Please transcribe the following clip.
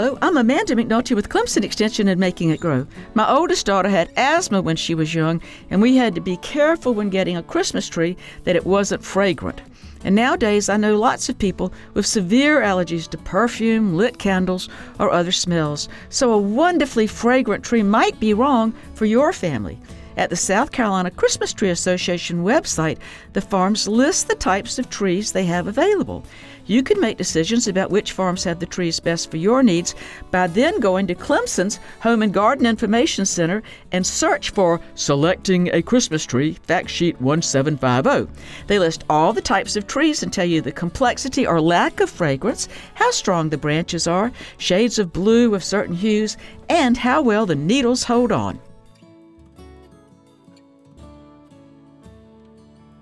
Hello, I'm Amanda McNulty with Clemson Extension and Making It Grow. My oldest daughter had asthma when she was young, and we had to be careful when getting a Christmas tree that it wasn't fragrant. And nowadays, I know lots of people with severe allergies to perfume, lit candles, or other smells. So, a wonderfully fragrant tree might be wrong for your family. At the South Carolina Christmas Tree Association website, the farms list the types of trees they have available. You can make decisions about which farms have the trees best for your needs by then going to Clemson's Home and Garden Information Center and search for Selecting a Christmas Tree, Fact Sheet 1750. They list all the types of trees and tell you the complexity or lack of fragrance, how strong the branches are, shades of blue of certain hues, and how well the needles hold on.